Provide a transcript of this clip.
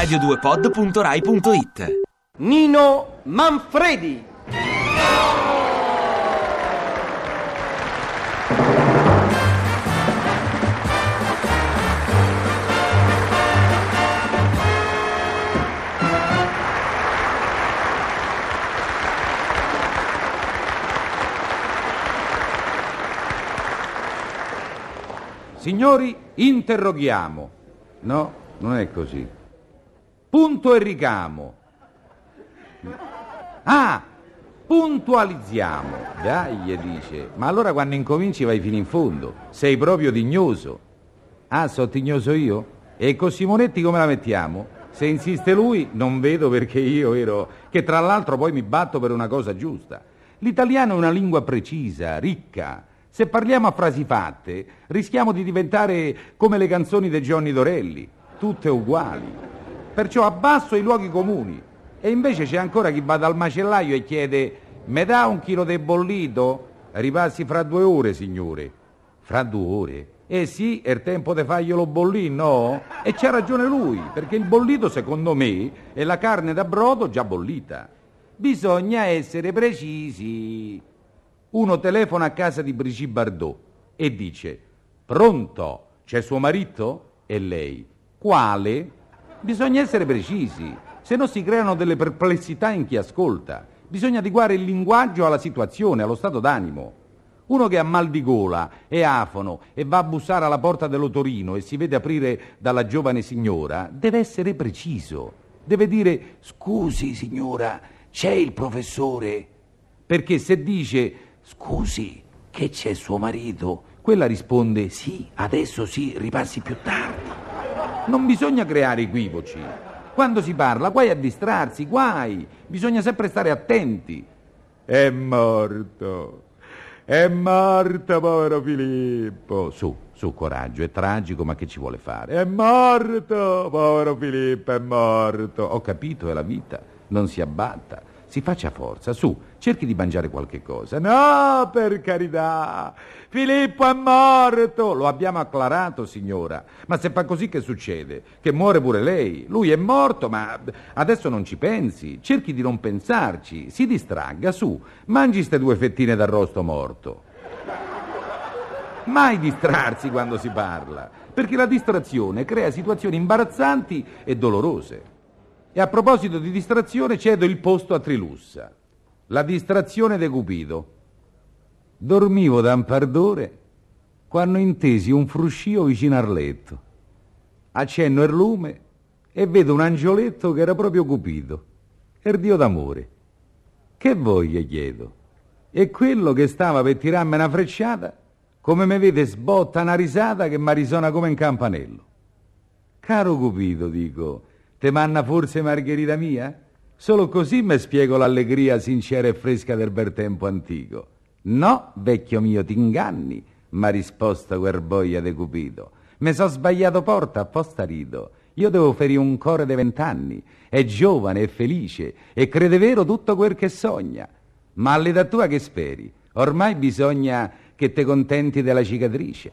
radio2pod.rai.it Nino Manfredi. Signori, interroghiamo. No, non è così. Punto e ricamo. Ah, puntualizziamo. Dai, gli dice. Ma allora quando incominci vai fino in fondo. Sei proprio dignoso. Ah, so tignoso io? E con Simonetti come la mettiamo? Se insiste lui, non vedo perché io ero... Che tra l'altro poi mi batto per una cosa giusta. L'italiano è una lingua precisa, ricca. Se parliamo a frasi fatte, rischiamo di diventare come le canzoni di Johnny Dorelli, tutte uguali. Perciò abbasso i luoghi comuni. E invece c'è ancora chi va dal macellaio e chiede: Me dà un chilo di bollito? Ripassi fra due ore, signore. Fra due ore? Eh sì, è il tempo di farglielo bollì, no? E c'ha ragione lui, perché il bollito, secondo me, è la carne da brodo già bollita. Bisogna essere precisi. Uno telefona a casa di Brigitte Bardot e dice: Pronto? C'è suo marito? E lei: Quale? Bisogna essere precisi, se no si creano delle perplessità in chi ascolta. Bisogna adeguare il linguaggio alla situazione, allo stato d'animo. Uno che ha mal di gola, è afono e va a bussare alla porta dell'otorino e si vede aprire dalla giovane signora, deve essere preciso. Deve dire: Scusi, signora, c'è il professore? Perché se dice Scusi, che c'è suo marito? Quella risponde sì, adesso sì, ripassi più tardi. Non bisogna creare equivoci. Quando si parla, guai a distrarsi, guai. Bisogna sempre stare attenti. È morto. È morto, povero Filippo. Su, su, coraggio, è tragico, ma che ci vuole fare? È morto, povero Filippo, è morto. Ho capito, è la vita. Non si abbatta. Si faccia forza, su, cerchi di mangiare qualche cosa. No, per carità, Filippo è morto. Lo abbiamo acclarato, signora. Ma se fa così che succede? Che muore pure lei. Lui è morto, ma adesso non ci pensi. Cerchi di non pensarci. Si distragga, su, mangi ste due fettine d'arrosto morto. Mai distrarsi quando si parla, perché la distrazione crea situazioni imbarazzanti e dolorose. E a proposito di distrazione, cedo il posto a Trilussa. La distrazione de Cupido. Dormivo da un par d'ore quando intesi un fruscio vicino al letto. Accenno il lume e vedo un angioletto che era proprio Cupido, er dio d'amore. Che voglia chiedo? E quello che stava per tirarmi una frecciata, come mi vede sbotta una risata che mi risona come un campanello. Caro Cupido, dico, Te manna forse Margherita mia? Solo così mi spiego l'allegria sincera e fresca del bel tempo antico. No, vecchio mio, ti inganni, m'ha risposto quel boia de Cupido. Me so sbagliato porta, apposta rido. Io devo ferire un cuore di vent'anni, è giovane e felice, e crede vero tutto quel che sogna. Ma all'età tua che speri? Ormai bisogna che te contenti della cicatrice.